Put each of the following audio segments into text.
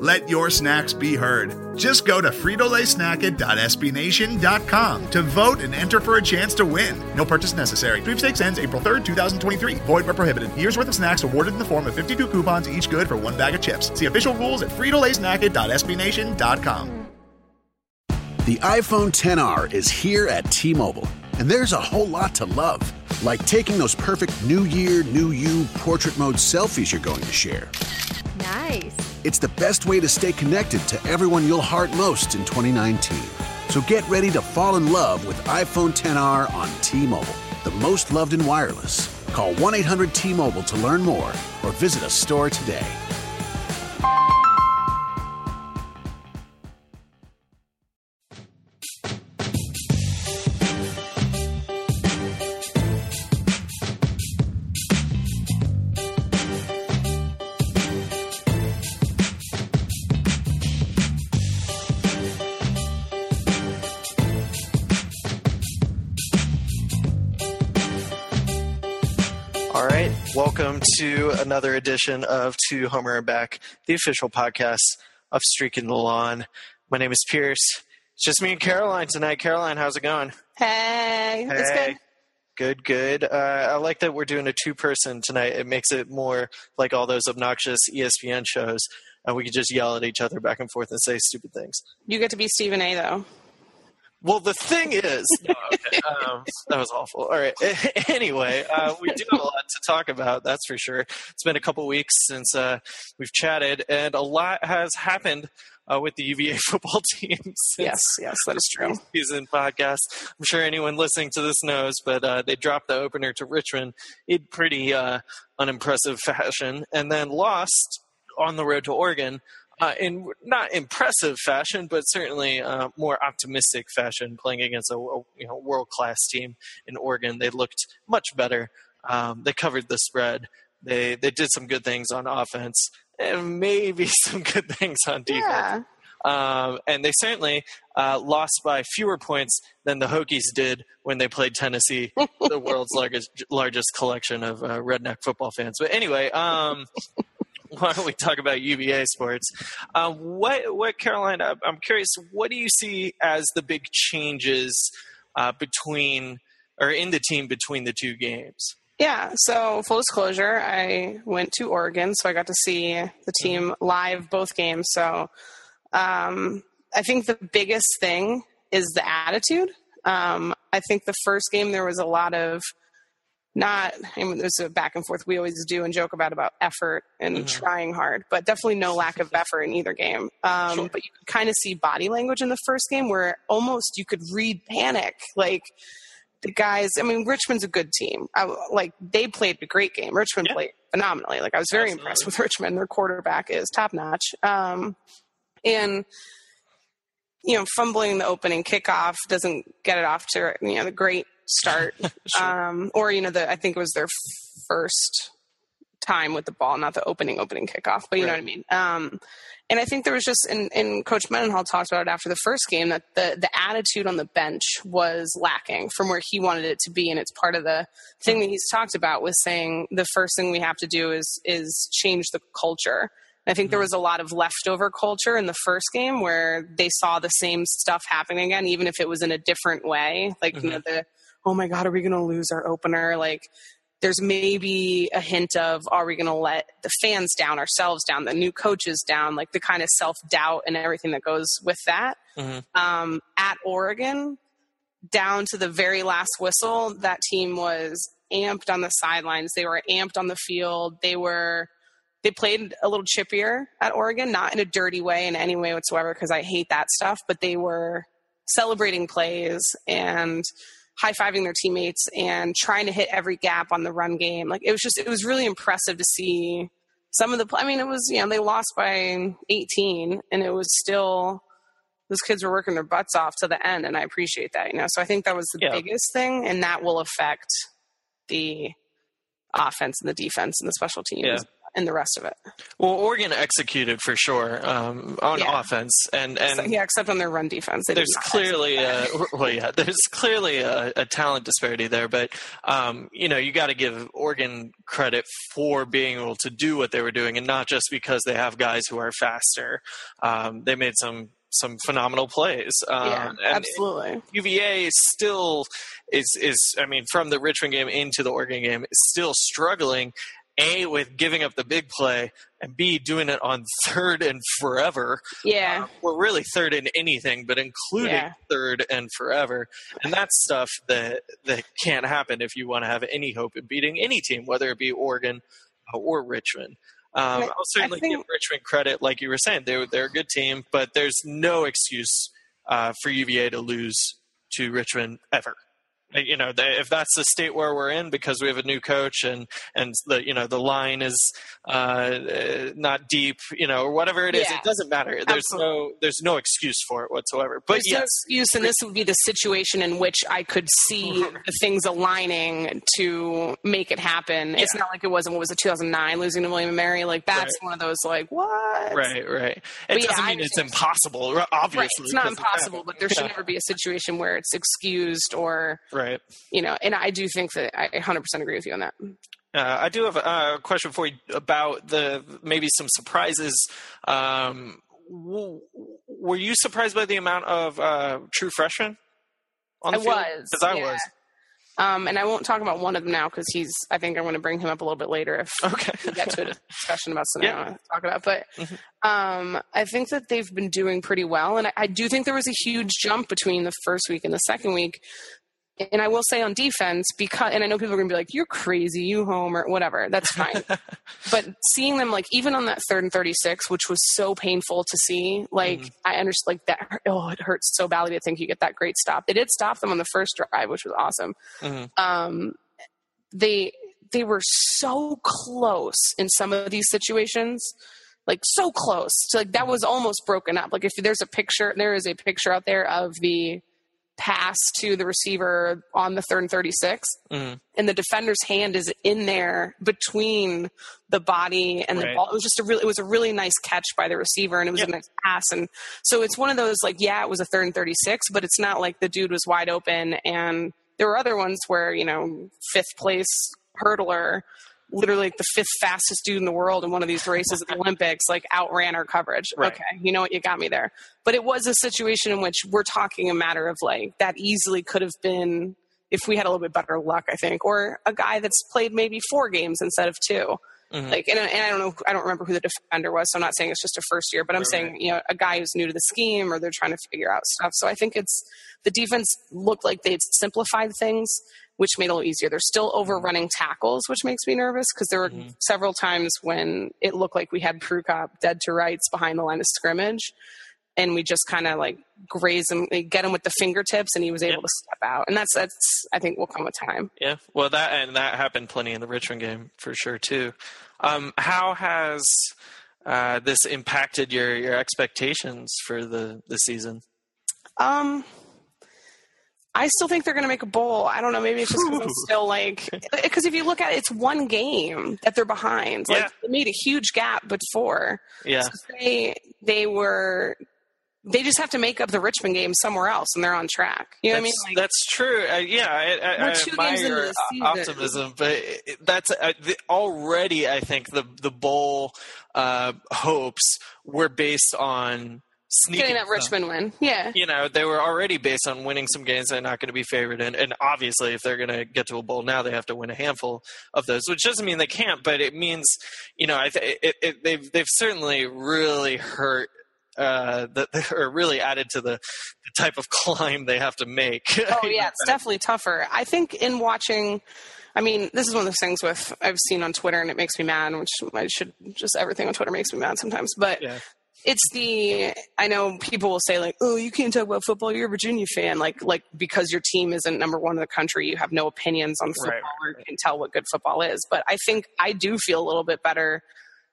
Let your snacks be heard. Just go to fritolaysnacket.sbnation.com to vote and enter for a chance to win. No purchase necessary. Sweepstakes ends April 3rd, 2023. Void where prohibited. Year's worth of snacks awarded in the form of 52 coupons, each good for one bag of chips. See official rules at fritolaysnacket.sbnation.com. The iPhone 10R is here at T Mobile, and there's a whole lot to love. Like taking those perfect New Year, New You portrait mode selfies you're going to share. Nice. It's the best way to stay connected to everyone you'll heart most in 2019. So get ready to fall in love with iPhone 10R on T Mobile, the most loved in wireless. Call 1 800 T Mobile to learn more or visit a store today. Welcome to another edition of To Homer and Back, the official podcast of Streaking the Lawn. My name is Pierce. It's just me and Caroline tonight. Caroline, how's it going? Hey, it's good. Good, good. Uh, I like that we're doing a two-person tonight. It makes it more like all those obnoxious ESPN shows, and we can just yell at each other back and forth and say stupid things. You get to be Stephen A. though. Well, the thing is, no, okay, um, that was awful. All right. Anyway, uh, we do have a lot to talk about. That's for sure. It's been a couple weeks since uh, we've chatted, and a lot has happened uh, with the UVA football team. Since Yes, yes, that is true. Season podcast. I'm sure anyone listening to this knows, but uh, they dropped the opener to Richmond in pretty uh, unimpressive fashion, and then lost on the road to Oregon uh, in not impressive fashion, but certainly uh, more optimistic fashion, playing against a, a you know, world class team in Oregon. They looked much better. Um, they covered the spread. They they did some good things on offense, and maybe some good things on defense. Yeah. Um, and they certainly uh, lost by fewer points than the Hokies did when they played Tennessee, the world's largest largest collection of uh, redneck football fans. But anyway, um, why don't we talk about UVA sports? Uh, what, what, Caroline? I'm I'm curious. What do you see as the big changes uh, between or in the team between the two games? Yeah, so full disclosure, I went to Oregon, so I got to see the team live both games. So um, I think the biggest thing is the attitude. Um, I think the first game there was a lot of not I mean, there's a back and forth we always do and joke about about effort and trying hard, but definitely no lack of effort in either game. Um, Sure. But you kind of see body language in the first game where almost you could read panic, like the guys. I mean, Richmond's a good team. I, like they played a great game. Richmond Yeah. played phenomenally. Like I was very Absolutely. impressed with Richmond. Their quarterback is top notch. Um, and you know, fumbling the opening kickoff doesn't get it off to you know the great start. um, or you know, the I think it was their first time with the ball, not the opening opening kickoff, but you know what I mean. Um, and I think there was just, and, and Coach Mendenhall talked about it after the first game that the the attitude on the bench was lacking from where he wanted it to be, and it's part of the thing that he's talked about was saying the first thing we have to do is is change the culture. I think there was a lot of leftover culture in the first game where they saw the same stuff happening again, even if it was in a different way. Like, you know, the, oh my God, are we going to lose our opener? Like, there's maybe a hint of, are we going to let the fans down, ourselves down, the new coaches down, like the kind of self doubt and everything that goes with that. Mhm. Um, at Oregon, down to the very last whistle, that team was amped on the sidelines. They were amped on the field. They were they played a little chippier at Oregon, not in a dirty way in any way whatsoever, because I hate that stuff. But they were celebrating plays and high fiving their teammates and trying to hit every gap on the run game. Like it was just, it was really impressive to see some of the, I mean, it was, you know, they lost by 18 and it was still, those kids were working their butts off to the end. And I appreciate that, you know. So I think that was the Yeah. biggest thing. And that will affect the offense and the defense and the special teams Yeah. And the rest of it. Well, Oregon executed for sure um, on Yeah. offense, and and So, yeah, except on their run defense. They there's clearly a, well, yeah, there's clearly a, a talent disparity there, but um, you know you got to give Oregon credit for being able to do what they were doing, and not just because they have guys who are faster. Um, they made some some phenomenal plays. Um, Yeah, absolutely. UVA still is is I mean from the Richmond game into the Oregon game is still struggling. A with giving up the big play, and B doing it on third and forever. Yeah. Well, really third in anything, but including Yeah. third and forever. And that's stuff that that can't happen if you want to have any hope in beating any team, whether it be Oregon uh, or Richmond. Um, I'll certainly think- give Richmond credit, like you were saying, they're they're a good team, but there's no excuse uh, for UVA to lose to Richmond ever. You know, if that's the state where we're in because we have a new coach and and the you know the line is uh, uh, not deep, you know, or whatever it is, Yeah. it doesn't matter. There's no there's no excuse for it whatsoever. But There's no yes, excuse, and this would be the situation in which I could see the things aligning to make it happen. It's not like it was in what was it 2009 losing to William and Mary. Like that's Right. one of those like what? right, right. It But doesn't I mean it's impossible. Obviously, Right, it's not impossible, but there should Yeah. never be a situation where it's excused or Right. You know. And I do think that I 100% agree with you on that. Uh, I do have a, question for you about the maybe some surprises. Um, w- were you surprised by the amount of uh, true freshmen? On I the field? was, because I yeah. was. Um, and I won't talk about one of them now because he's. I think I'm going to bring him up a little bit later if Okay. we get to a discussion about something Yeah. I want to talk about. But Mhm. um, I think that they've been doing pretty well, and I, I do think there was a huge jump between the first week and the second week. And I will say on defense, because and I know people are going to be like, "You're crazy, you home or whatever." That's fine. but seeing them like even on that third and thirty six, which was so painful to see, like Mhm. I understand, like that. Oh, it hurts so badly to think you get that great stop. They did stop them on the first drive, which was awesome Mhm. um, they they were so close in some of these situations like so close so like that was almost broken up like if there's a picture there is a picture out there of the pass to the receiver on the third and 36 Mhm. and the defender's hand is in there between the body and the ball. It was just a really, it was a really nice catch by the receiver, and it was Yep. a nice pass. And so it's one of those like, yeah, it was a third and thirty six, but it's not like the dude was wide open. And there were other ones where you know fifth place hurdler. Literally, like the fifth fastest dude in the world in one of these races at the Olympics, like outran our coverage. Right. Okay, you know what, you got me there. But it was a situation in which we're talking a matter of like that easily could have been if we had a little bit better luck, I think, or a guy that's played maybe four games instead of 2 Mhm. Like, and, and I don't know, I don't remember who the defender was, so I'm not saying it's just a first year, but I'm Right, saying, you know, a guy who's new to the scheme or they're trying to figure out stuff. So I think it's the defense looked like they'd simplified things, which made it a little easier. They're still overrunning tackles, which makes me nervous because there were Mhm. several times when it looked like we had Prukop dead to rights behind the line of scrimmage. And we just kind of like graze him, get him with the fingertips, and he was able Yep. to step out. And that's that's I think will come with time. Yeah, well, that and that happened plenty in the Richmond game for sure too. Um, how has uh, this impacted your your expectations for the the season? Um, I still think they're going to make a bowl. I don't know. Maybe it's just because I'm still like because if you look at it, it's one game that they're behind. Like Yeah. they made a huge gap before. Yeah, So they they were they just have to make up the Richmond game somewhere else, and they're on track. You know what I mean? that's, Like, that's true. Uh, yeah, I, I, We're I two admire games into the season. optimism, but that's uh, the, already. I think the the bowl uh, hopes were based on sneaking getting that. Richmond win. Yeah. you know, they were already based on winning some games they're not going to be favored in. And obviously, if they're going to get to a bowl now, they have to win a handful of those, which doesn't mean they can't, but it means, you know, I th- it, it, they've, they've certainly really hurt. Uh, that or really added to the, the type of climb they have to make. Oh yeah, it's definitely tougher. I think in watching, I mean, this is one of those things with I've seen on Twitter and it makes me mad, which I should just everything on Twitter makes me mad sometimes. But Yeah. It's the I know people will say like, oh, you can't talk about football. You're a Virginia fan, like like because your team isn't number one in the country, you have no opinions on football Right, or can tell what good football is. But I think I do feel a little bit better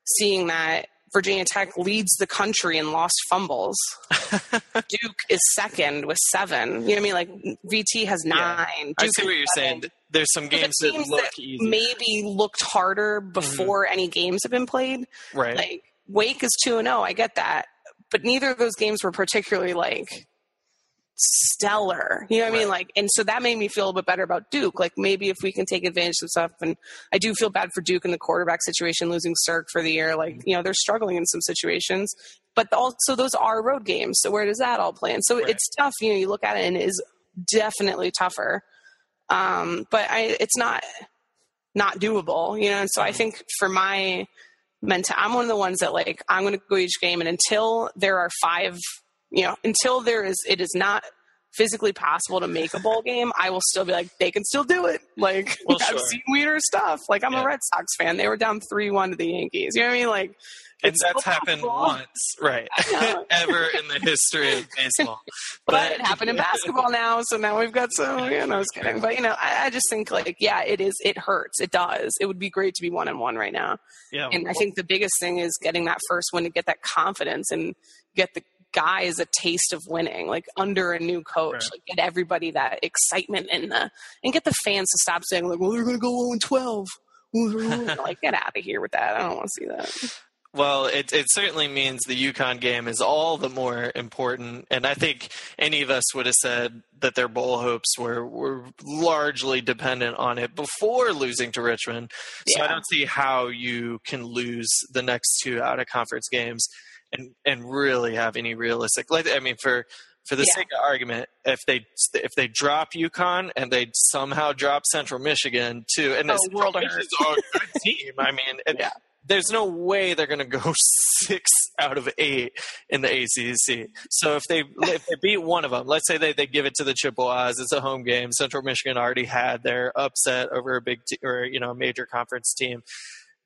seeing that Virginia Tech leads the country in lost fumbles. Duke is second with seven. You know what I mean? Like VT has nine. Yeah. I see what you're seven. saying. There's some games that look that maybe looked harder mm-hmm. before any games have been played. right. Like Wake is two and zero. I get that, but neither of those games were particularly like stellar. You know what I mean? Like, and so that made me feel a bit better about Duke. Like maybe if we can take advantage of stuff, and I do feel bad for Duke in the quarterback situation, losing Sirk for the year. Like, you know, they're struggling in some situations, but also those are road games. So where does that all play? And so Right. it's tough. You know, you look at it and it is definitely tougher. Um, but I, it's not not doable. You know, and so I think for my mental, I'm one of the ones that like I'm going to go each game, and until there are five, you know, until there is, it is not physically possible to make a bowl game, I will still be like, they can still do it. Like Well, I've sure. seen weirder stuff. Like I'm Yeah. a Red Sox fan. They were down three one to the Yankees. You know what I mean? Like and it's that's happened once, right? Ever in the history of baseball. But it happened in basketball now, so now we've got some. You know, I was kidding, but you know, I, I just think like, yeah, it is. It hurts. It does. It would be great to be one and one right now. Yeah. And I think the biggest thing is getting that first win to get that confidence and get the guys a taste of winning, like under a new coach, Right. like get everybody that excitement and the and get the fans to stop saying like, well, they're going to go 0 and 12. like, get out of here with that. I don't want to see that. Well, it it certainly means the UConn game is all the more important, and I think any of us would have said that their bowl hopes were were largely dependent on it before losing to Richmond. So I don't see how you can lose the next two out of conference games and and really have any realistic. Like I mean, for for the Yeah. sake of argument, if they if they drop UConn and they somehow drop Central Michigan too, and Oh, Central world Michigan's a good team. I mean, Yeah. there's no way they're going to go six out of eight in the ACC. So if they if they beat one of them, let's say they, they give it to the Chippewas, it's a home game. Central Michigan already had their upset over a big or you know a major conference team.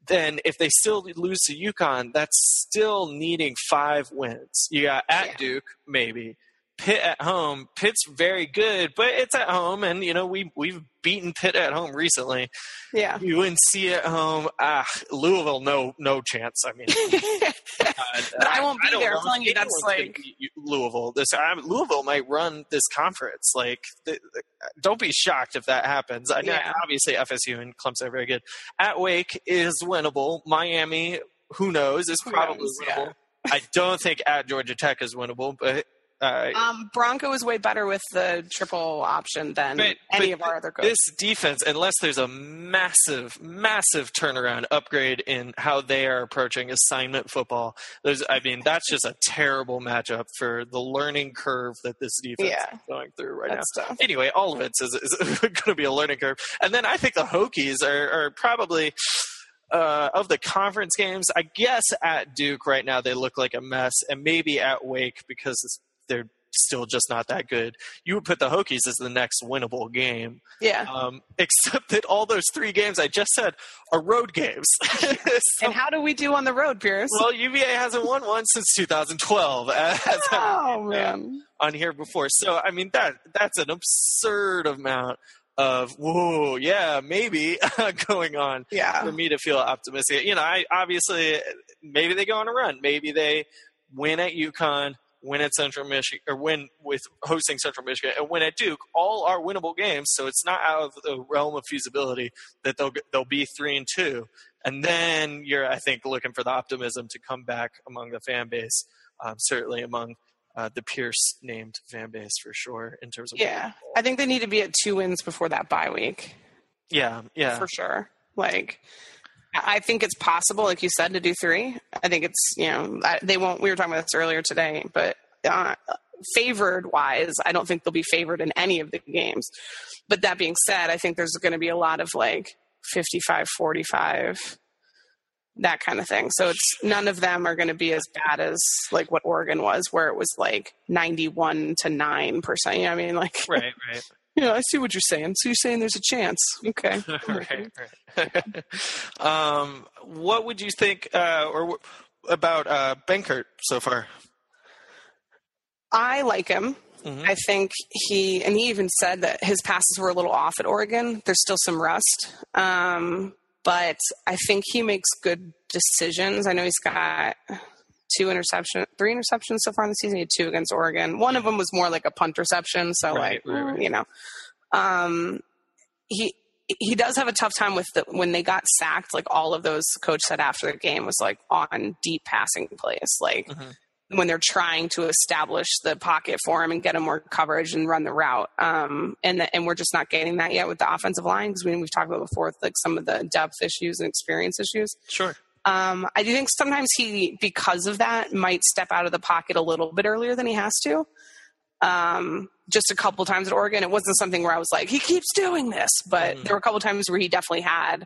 Then if they still lose to UConn, that's still needing five wins. You got at Yeah. Duke maybe. Pitt at home. Pitt's very good, but it's at home, and you know we we've beaten Pitt at home recently. Yeah. UNC at home. Ah, Louisville, no, no chance. I mean, uh, But I won't be don't there. I'm telling you, that's like- Louisville. This I, Louisville might run this conference. Like, the, the- don't be shocked if that happens. I mean, Yeah. obviously FSU and Clemson are very good. At Wake is winnable. Miami, who knows, is probably knows, yeah. winnable. I don't think at Georgia Tech is winnable, but. Uh, Um, Bronco is way better with the triple option than But- any but of our other coaches. This defense, unless there's a massive, massive turnaround upgrade in how they are approaching assignment football, there's, I mean, that's just a terrible matchup for the learning curve that this defense Yeah. is going through right That's now. tough. Anyway, all of it is, is going to be a learning curve. And then I think the Hokies are, are probably. Uh, of the conference games, I guess at Duke right now they look like a mess, and maybe at Wake because it's- they're still just not that good. You would put the Hokies as the next winnable game, yeah. um, except that all those three games I just said are road games. So- and how do we do on the road, Pierce? well, UVA hasn't won one since 2012, as oh man. on here before. So I mean that that's an absurd amount of whoa, yeah, maybe going on for me to feel optimistic. You know, I obviously maybe they go on a run. Maybe they win at UConn, win at Central Michigan, or win with hosting Central Michigan, and win at Duke. All are winnable games, so it's not out of the realm of feasibility that they'll they'll be three and two. And then you're, I think, looking for the optimism to come back among the fan base, um, certainly among uh, the Pierce named fan base for sure in terms of Yeah. I think they need to be at two wins before that bye week yeah, yeah. for sure. Like, I think it's possible, like you said, to do three. I think it's you know they won't. We were talking about this earlier today, but uh, favored wise, I don't think they'll be favored in any of the games. But that being said, I think there's going to be a lot of like 55 45 that kind of thing. So it's none of them are going to be as bad as like what Oregon was, where it was like 91 to 9%. You know what I mean? Like, Right, right. Yeah, I see what you're saying. So you're saying there's a chance. Okay. right, right. um, what would you think, uh, or about uh, Benkert so far? I like him. Mhm. I think he, and he even said that his passes were a little off at Oregon. There's still some rust. Um, but I think he makes good decisions. I know he's got two interceptions, three interceptions so far in the season. He had two against Oregon. One of them was more like a punt reception, so Right, like right, right. you know, um, he he does have a tough time with the when they got sacked. Like all of those, coach said after the game was like on deep passing plays, like. Mhm. When they're trying to establish the pocket for him and get him more coverage and run the route, um, and the, and we're just not getting that yet with the offensive line because we, we've talked about before, like some of the depth issues and experience issues. Sure. Um, I do think sometimes he, because of that, might step out of the pocket a little bit earlier than he has to. Um, just a couple times at Oregon, it wasn't something where I was like, he keeps doing this, but Mm. there were a couple times where he definitely had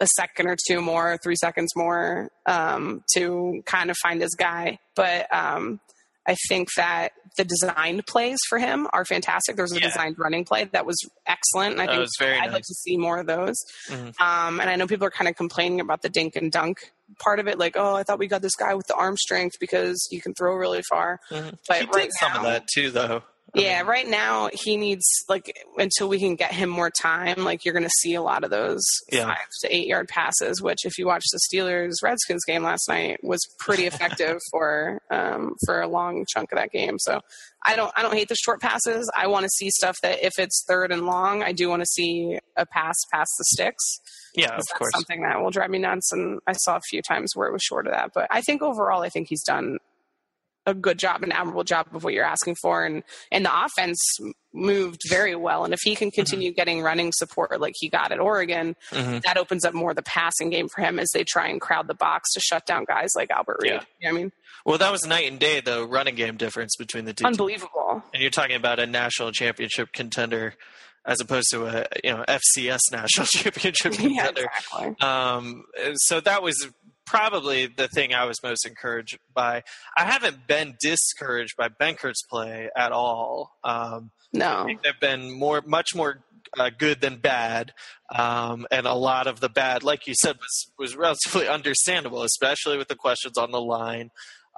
a second or two more, three seconds more um, to kind of find his guy. But um, I think that the designed plays for him are fantastic. There was a Yeah. designed running play that was excellent, and I That think I'd like to see more of those. Mhm. Um, and I know people are kind of complaining about the dink and dunk part of it, like, oh, I thought we got this guy with the arm strength because you can throw really far. Mhm. But he right did some of that too, though. Yeah, right now he needs like until we can get him more time. Like you're going to see a lot of those Yeah. five to eight yard passes, which if you watch the Steelers Redskins game last night was pretty effective for um, for a long chunk of that game. So I don't I don't hate the short passes. I want to see stuff that if it's third and long, I do want to see a pass past the sticks. yeah, of course. something that will drive me nuts. And I saw a few times where it was short of that. But I think overall, I think he's done a good job, an admirable job of what you're asking for, and and the offense moved very well. And if he can continue getting running support like he got at Oregon, Mhm. that opens up more the passing game for him as they try and crowd the box to shut down guys like Albert Reed. Yeah. You know what I mean, Well, that was night and day, the running game difference between the two. teams. unbelievable. And you're talking about a national championship contender as opposed to a you know FCS national championship contender. yeah, exactly. Um, so that was probably the thing I was most encouraged by. I haven't been discouraged by Benkert's play at all. Um, I No, think they've been more, much more uh, good than bad, um, and a lot of the bad, like you said, was was relatively understandable, especially with the questions on the line.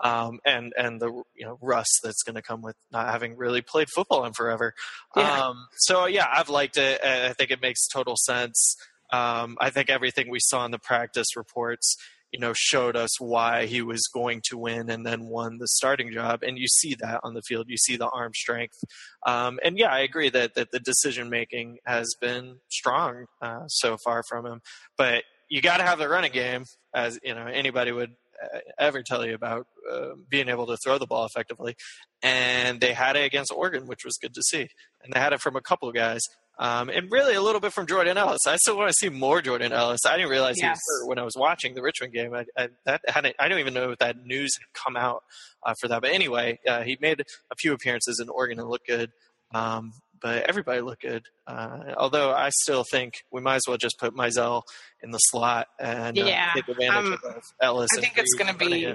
Um, and and the you know rust that's going to come with not having really played football in forever. Yeah. Um, so yeah, I've liked it. I think it makes total sense. Um, I think everything we saw in the practice reports, you know, showed us why he was going to win and then won the starting job. And you see that on the field. You see the arm strength. Um, and yeah, I agree that, that the decision making has been strong uh, so far from him. But you got to have the running game, as you know anybody would uh, ever tell you about uh, being able to throw the ball effectively. And they had it against Oregon, which was good to see. And they had it from a couple guys. Um, and really a little bit from Jordan Ellis. I still want to see more Jordan Ellis. I didn't realize he was hurt when I was watching the Richmond game. I, I, that hadn't, I don't even know if that news had come out uh, for that. But anyway, uh, he made a few appearances in Oregon and looked good. Um, but everybody looked good. Uh, although I still think we might as well just put Mizzell in the slot and uh, Yeah, take advantage um, of Ellis. I think it's going to be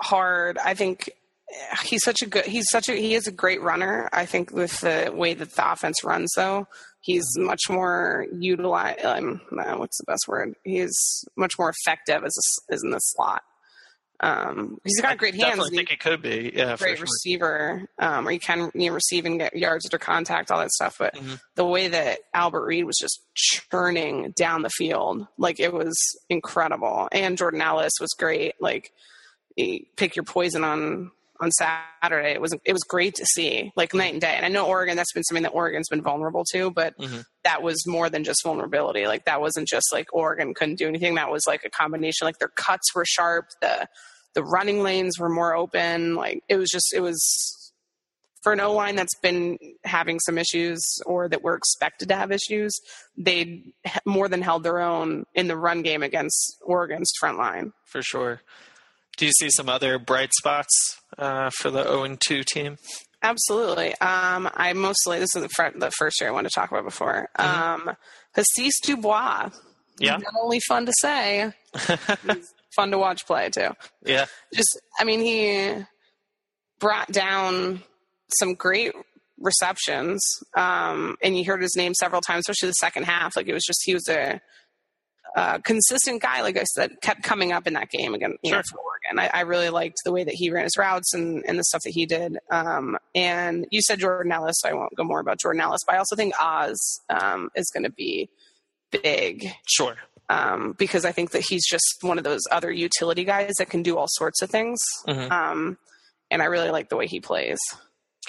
hard. I think he's such a good. He's such a. He is a great runner. I think with the way that the offense runs, though, he's much more utilized. Um, uh, what's the best word? He's much more effective as a, as in the slot. Um, he's got great hands. I think it could be. Yeah, great sure. receiver, um, or you can you know, receive and get yards under contact, all that stuff. But Mhm. the way that Albert Reed was just churning down the field, like it was incredible. And Jordan Ellis was great. Like pick your poison on on Saturday. It was it was great to see, like night and day. And I know Oregon. That's been something that Oregon's been vulnerable to, but Mhm. that was more than just vulnerability. Like that wasn't just like Oregon couldn't do anything. That was like a combination. Like their cuts were sharp. The the running lanes were more open. Like it was just it was for an O line that's been having some issues or that were expected to have issues. They more than held their own in the run game against Oregon's front line. for sure. Do you see some other bright spots uh, for the 0 and 2 team? Absolutely. Um, I mostly this is the, fir- the first year I want to talk about before. Um, Hasise Dubois. Yeah. Not only fun to say, he's fun to watch play too. Yeah, Just, I mean, he brought down some great receptions, um, and you heard his name several times, especially the second half. Like it was just he was a, a consistent guy. Like I said, kept coming up in that game again. You know, Sure. Oregon, I, I really liked the way that he ran his routes and and the stuff that he did. Um, and you said Jordan Ellis, so I won't go more about Jordan Ellis, but I also think Oz um, is going to be big. sure. um, because I think that he's just one of those other utility guys that can do all sorts of things. Mhm. Um, and I really like the way he plays.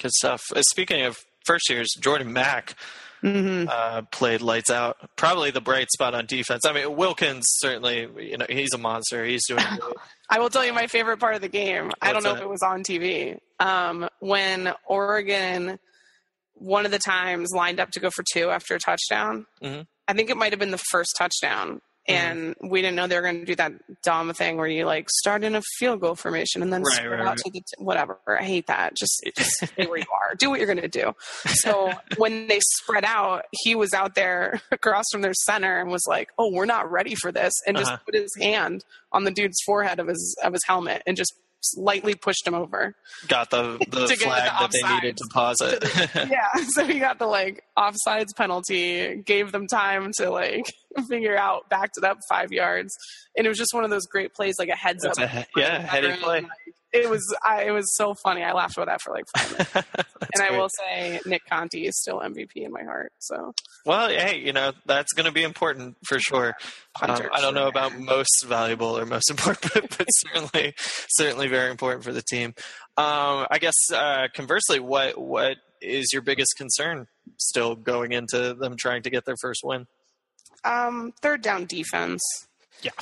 Good stuff. Uh, Speaking of first years, Jordan Mack Mm-hmm. uh, played lights out. Probably the bright spot on defense. I mean, Wilkins certainly, you know, he's a monster. He's doing. I will tell you my favorite part of the game. I don't know that? if it was on TV. Um, when Oregon, one of the times, lined up to go for two after a touchdown. Mhm. I think it might have been the first touchdown. Mm-hmm. And we didn't know they were going to do that dumb thing where you like start in a field goal formation and then Right, spread right, out right. to the t- whatever. I hate that. Just, just stay where you are. Do what you're going to do. So when they spread out, he was out there across from their center and was like, "Oh, we're not ready for this," and just Uh-huh. put his hand on the dude's forehead of his of his helmet and just lightly pushed him over. Got the, the flag the that they needed to pause it. yeah, so he got the like offsides penalty, gave them time to like figure out, backed it up five yards, and it was just one of those great plays, like a heads That's up. a yeah, heady And, play. like, it was I, it was so funny. I laughed about that for like five minutes. and I great. will say Nick Conte is still MVP in my heart. So Well, hey, you know that's going to be important for sure. Um, I don't know about most valuable or most important, but, but certainly, certainly very important for the team. Um, I guess uh, conversely, what what is your biggest concern still going into them trying to get their first win? um, third down defense. Yeah.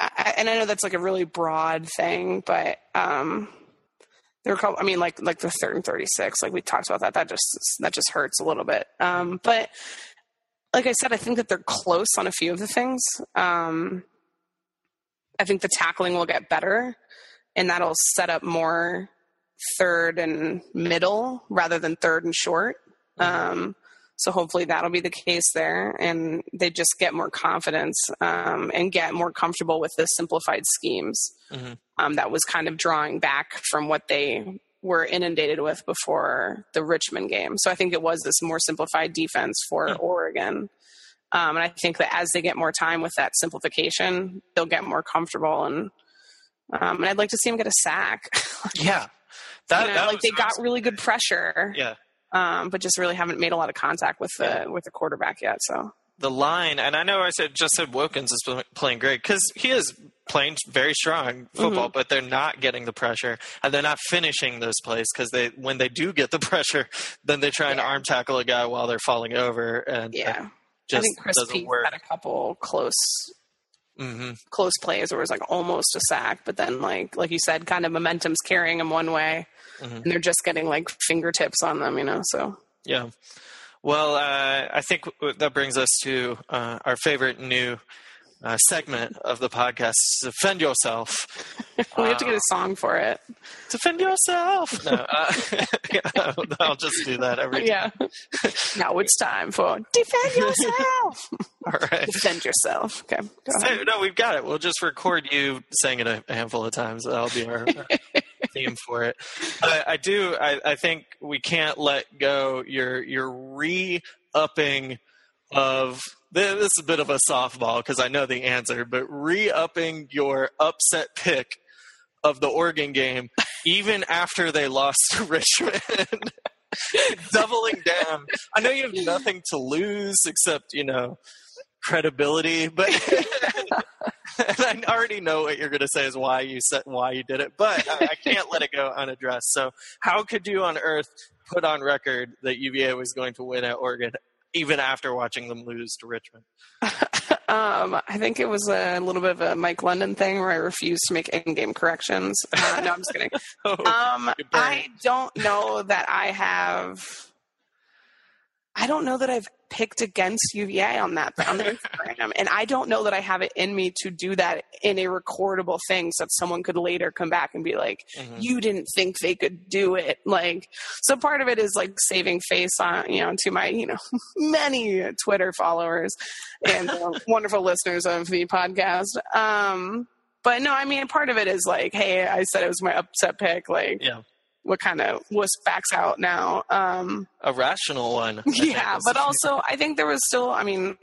I, and I know that's like a really broad thing, but um, there were a couple. I mean, like like the third and thirty six, like we talked about that. That just that just hurts a little bit. Um, but like I said, I think that they're close on a few of the things. Um, I think the tackling will get better, and that'll set up more third and middle rather than third and short. Um, so hopefully that'll be the case there, and they just get more confidence um, and get more comfortable with the simplified schemes. Mhm. Um, that was kind of drawing back from what they were inundated with before the Richmond game. So I think it was this more simplified defense for Oregon. Um, and I think that as they get more time with that simplification, they'll get more comfortable. And um, and I'd like to see them get a sack. Yeah, that, You know, that like they got awesome. really good pressure, yeah. Um, but just really haven't made a lot of contact with the Yeah. with the quarterback yet. So the line, and I know I said just said Wilkins is pl- playing great because he is playing very strong football, Mm-hmm. but they're not getting the pressure and they're not finishing those plays because they when they do get the pressure, then they try and arm tackle a guy while they're falling over, and yeah, just I think Chris doesn't Peace work. had a couple close hmm close plays where it was like almost a sack, but then like like you said, kind of momentum's carrying him one way, Mm-hmm. and they're just getting like fingertips on them, you know. So Yeah. Well, uh, I think w- that brings us to uh, our favorite new uh, segment of the podcast: "Defend Yourself." we have to get a song for it. Defend yourself. No, uh, I'll just do that every time. Yeah. now it's time for defend yourself. All right. defend yourself. Okay. Go ahead. So, no, we've got it. We'll just record you saying it a, handful of times. That'll be our theme for it. I, do. I, I think we can't let go. Your your re upping of this is a bit of a softball because I know the answer, but re upping your upset pick of the Oregon game, even after they lost to Richmond. Doubling down. I know you have nothing to lose except, you know, credibility, but I already know what you're going to say is why you said why you did it, but I, I can't let it go unaddressed. So, how could you on earth put on record that UVA was going to win at Oregon, even after watching them lose to Richmond? Um, I think it was a little bit of a Mike London thing where I refused to make in-game corrections. Uh, no, I'm just kidding. Oh, Um, I don't know that I have. I don't know that I've picked against UVA on that on the Instagram, and I don't know that I have it in me to do that in a recordable thing, so that someone could later come back and be like, Mhm. "You didn't think they could do it." Like, so part of it is like saving face on you know to my you know many Twitter followers and uh, wonderful listeners of the podcast. Um, but no, I mean, part of it is like, hey, I said it was my upset pick. Like, Yeah. What kind of wuss backs out now? Um, a rational one. I yeah, but also I think there was still, I mean,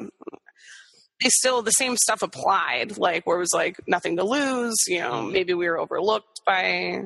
they still the same stuff applied, like where it was like nothing to lose. You know, Mhm. maybe we were overlooked by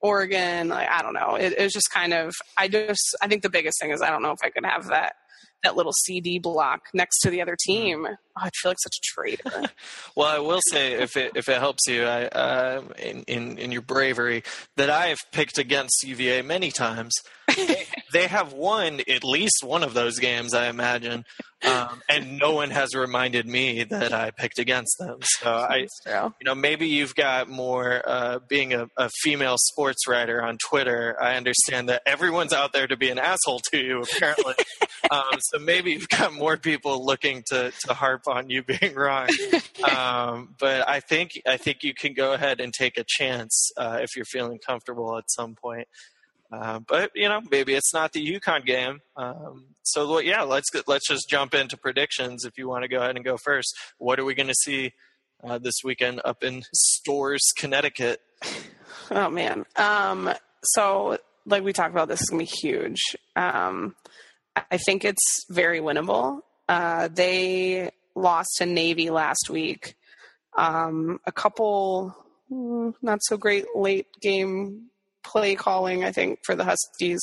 Oregon. Like I don't know. It, it was just kind of. I just. I think the biggest thing is I don't know if I could have that that little CD block next to the other team. Oh, I'd feel like such a traitor. well, I will say, if it if it helps you, I, uh, in, in in your bravery, that I have picked against UVA many times. they, they have won at least one of those games, I imagine, um, and no one has reminded me that I picked against them. So I, you know, maybe you've got more. Uh, being a, a female sports writer on Twitter, I understand that everyone's out there to be an asshole to you, apparently. um, so maybe you've got more people looking to to harp on you being wrong. Um, but I think I think you can go ahead and take a chance uh, if you're feeling comfortable at some point. Uh, but you know, maybe it's not the UConn game. Um, so yeah, let's let's just jump into predictions. If you want to go ahead and go first, what are we going to see uh, this weekend up in Storrs, Connecticut? Oh man, um, so like we talked about, this is going to be huge. Um, I think it's very winnable. Uh, they lost to Navy last week. Um, a couple mm, not so great late game play calling, I think, for the Huskies,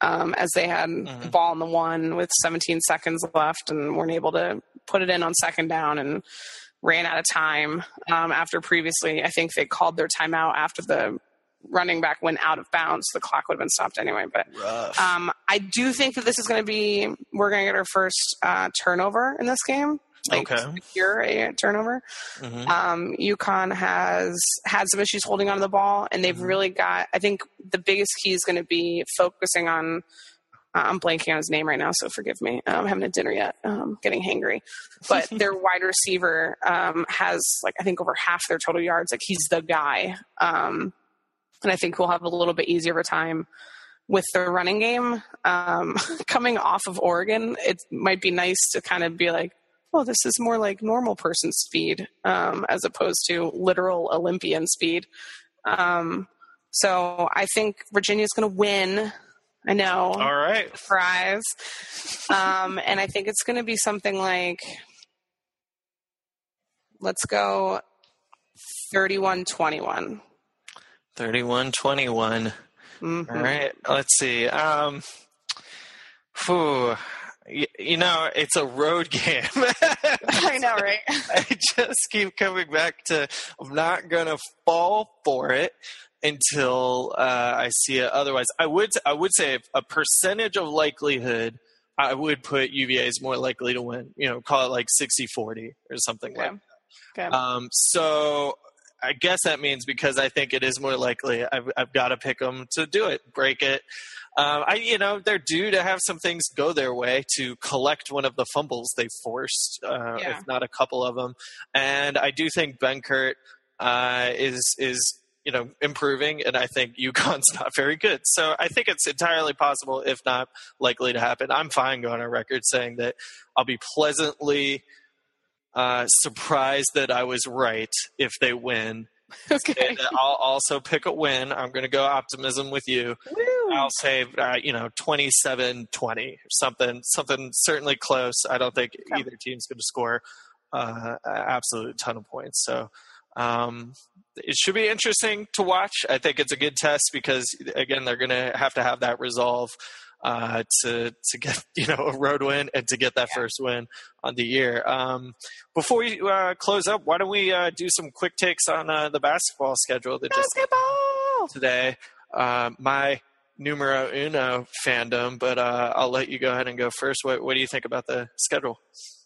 um, as they had mm-hmm. the ball in the one with 17 seconds left and weren't able to put it in on second down and ran out of time. Um, after previously, I think they called their timeout after the running back went out of bounds. The clock would have been stopped anyway. But um, I do think that this is going to be, we're going to get our first uh, turnover in this game like okay. secure a turnover. Mm-hmm. Um, UConn has had some issues holding onto the ball, and they've mm-hmm. really got. I think the biggest key is going to be focusing on. Uh, I'm blanking on his name right now, so forgive me. I'm having a dinner yet, um, getting hangry. But their wide receiver um, has like I think over half their total yards. Like he's the guy, um, and I think we'll have a little bit easier of a time with the running game. Um, coming off of Oregon, it might be nice to kind of be like, well, this is more like normal person speed um, as opposed to literal Olympian speed. Um, so I think Virginia's going to win. I know. All right. Surprise. Um, and I think it's going to be something like, let's go 31 21. 31 21. Mm-hmm. All right. Let's see. Um, whew you know, it's a road game. I know, right? I just keep coming back to I'm not going to fall for it until uh, I see it. Otherwise, I would I would say a percentage of likelihood. I would put UVA is more likely to win. You know, call it like 60-40 or something okay. like that. Okay. Um, so I guess that means because I think it is more likely, I've, I've got to pick them to do it, break it. Um, I, you know, they're due to have some things go their way to collect one of the fumbles they forced, uh, yeah. if not a couple of them. And I do think Benkert uh, is is you know improving, and I think UConn's not very good. So I think it's entirely possible, if not likely, to happen. I'm fine going on record saying that I'll be pleasantly uh, surprised that I was right if they win. Okay. I'll also pick a win. I'm going to go optimism with you. Woo. I'll say, uh, you know, 27 20 or something, something certainly close. I don't think okay. either team's going to score uh, absolute ton of points. So um, it should be interesting to watch. I think it's a good test because, again, they're going to have to have that resolve uh, to to get you know a road win and to get that yeah. first win on the year. Um, before we uh, close up, why don't we uh, do some quick takes on uh, the basketball schedule that basketball! just today? Uh, my numero uno fandom, but uh, I'll let you go ahead and go first. What, what do you think about the schedule?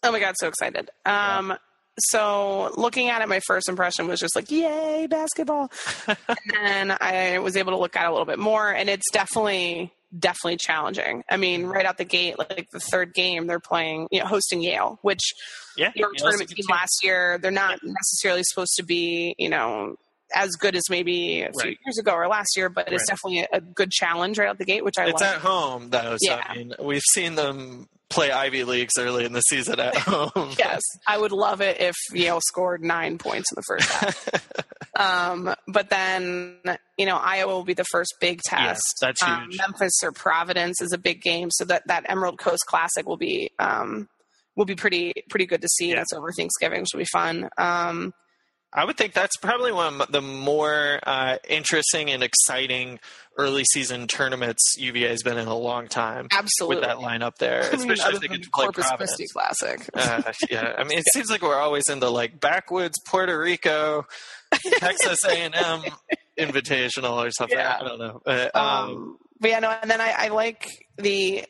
Oh my god, so excited! Um, yeah so looking at it, my first impression was just like, yay, basketball. and then I was able to look at it a little bit more, and it's definitely definitely challenging. I mean, right out the gate, like the third game, they're playing, you know, hosting Yale, which yeah, Yale tournament team last year. They're not yeah. necessarily supposed to be, you know, as good as maybe a few right. years ago or last year, but right. it's definitely a, good challenge right out the gate, which I it's like. at home though, so yeah. I mean, we've seen them play Ivy Leagues early in the season at home. yes, I would love it if Yale scored nine points in the first half. um, but then, you know, Iowa will be the first big test. Yes, that's um, huge. Memphis or Providence is a big game, so that that Emerald Coast Classic will be um, will be pretty pretty good to see. Yeah. That's over Thanksgiving, which will be fun. Um, I would think that's probably one of the more uh, interesting and exciting early season tournaments UVA has been in a long time. Absolutely, with that lineup there, I mean, especially if they than get to play Corpus Providence. Christi Classic. Uh, yeah, I mean, it seems like we're always in the like backwoods Puerto Rico, Texas A and M Invitational or something. Yeah. I don't know. But, um, Um, but yeah, no, and then I, I like the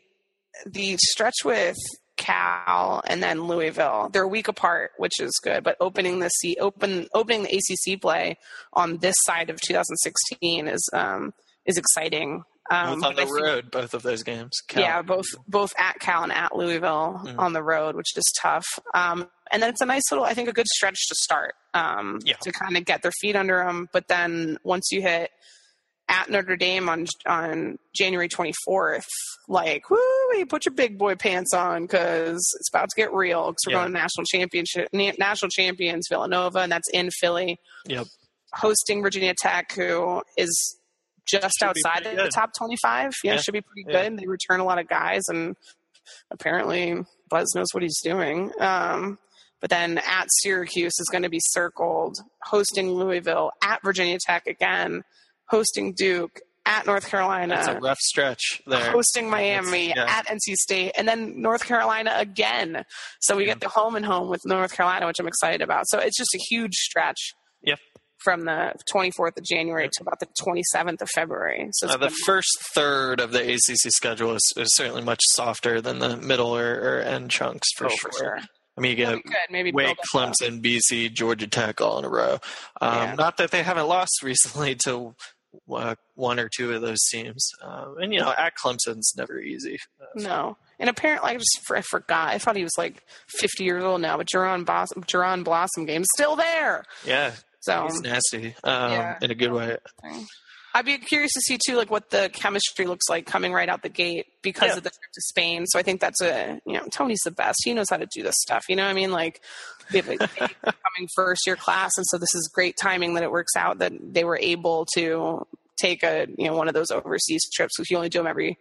the stretch with Cal and then Louisville. They're a week apart, which is good. But opening the C open opening the ACC play on this side of 2016 is um, is exciting. Um, both on the think- road, both of those games. Cal- Yeah, both both at Cal and at Louisville Mhm. on the road, which is tough. Um, and then it's a nice little, I think, a good stretch to start um, Yeah. to kind of get their feet under them. But then once you hit at Notre Dame on on January 24th, like, woo, you put your big boy pants on because it's about to get real. Because we're Yeah. going to national championship, na- national champions Villanova, and that's in Philly, Yep. hosting Virginia Tech, who is just Should outside of the top 25. Yeah, Yeah. should be pretty Yeah. good. They return a lot of guys, and apparently Buzz knows what he's doing. Um, but then at Syracuse is going to be circled, hosting Louisville, at Virginia Tech again, hosting Duke, at North Carolina, That's a rough stretch there. hosting Miami yeah. at NC State, and then North Carolina again. So we Yeah. get the home and home with North Carolina, which I'm excited about. So it's just a huge stretch. Yep. From the 24th of January to about the 27th of February. So Uh, the first third of the ACC schedule is, is certainly much softer than the middle or, or end chunks for oh, sure. for sure. I mean, you get. Maybe Wake, build up Clemson, BC, Georgia Tech all in a row. Um, Yeah. Not that they haven't lost recently to uh, one or two of those teams. Um, and, you know, at Clemson's never easy. Uh, No. And apparently, I just I forgot. I thought he was like 50 years old now, but Jaron Blossom, Jaron Blossomgame's still there. yeah, So he's nasty um, yeah. in a good way. I'd be curious to see too, like what the chemistry looks like coming right out the gate because Yeah. of the trip to Spain. So I think that's a you know Tony's the best. He knows how to do this stuff. You know what I mean? Like we have a coming first year class, and so this is great timing that it works out that they were able to take a you know one of those overseas trips because you only do them every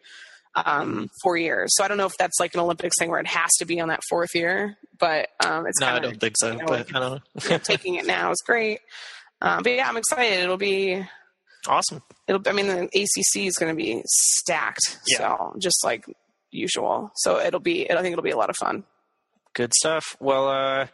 um, four years. So I don't know if that's like an Olympics thing where it has to be on that fourth year, but um, it's No, I don't think so, you know, but I don't know. taking it now is great. Um, but yeah, I'm excited. It'll be awesome. it'll i mean the acc is going to be stacked Yeah. so just like usual so it'll be i think it'll be a lot of fun Good stuff. Well, uh,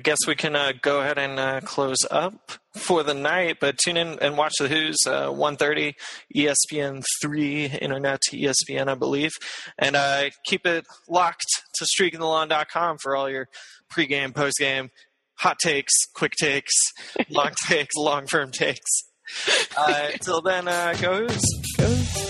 I guess we can uh, go ahead and uh, close up for the night, but tune in and watch the Hoos uh, 1.30 ESPN 3 internet to ESPN, I believe. And uh, keep it locked to streakingthelawn.com for all your pregame, postgame, hot takes, quick takes, long takes, long firm takes. Uh, until then, uh, go Hoos. Go Hoos.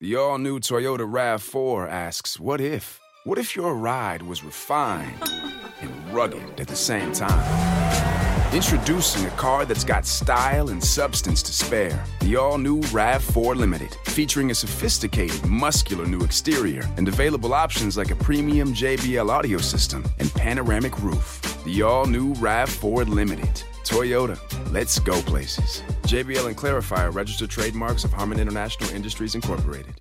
The all new Toyota RAV4 asks, What if? What if your ride was refined and rugged at the same time? Introducing a car that's got style and substance to spare. The all new RAV4 Limited, featuring a sophisticated, muscular new exterior and available options like a premium JBL audio system and panoramic roof. The all new RAV4 Limited. Toyota, let's go places. JBL and Clari-Fi registered trademarks of Harman International Industries Incorporated.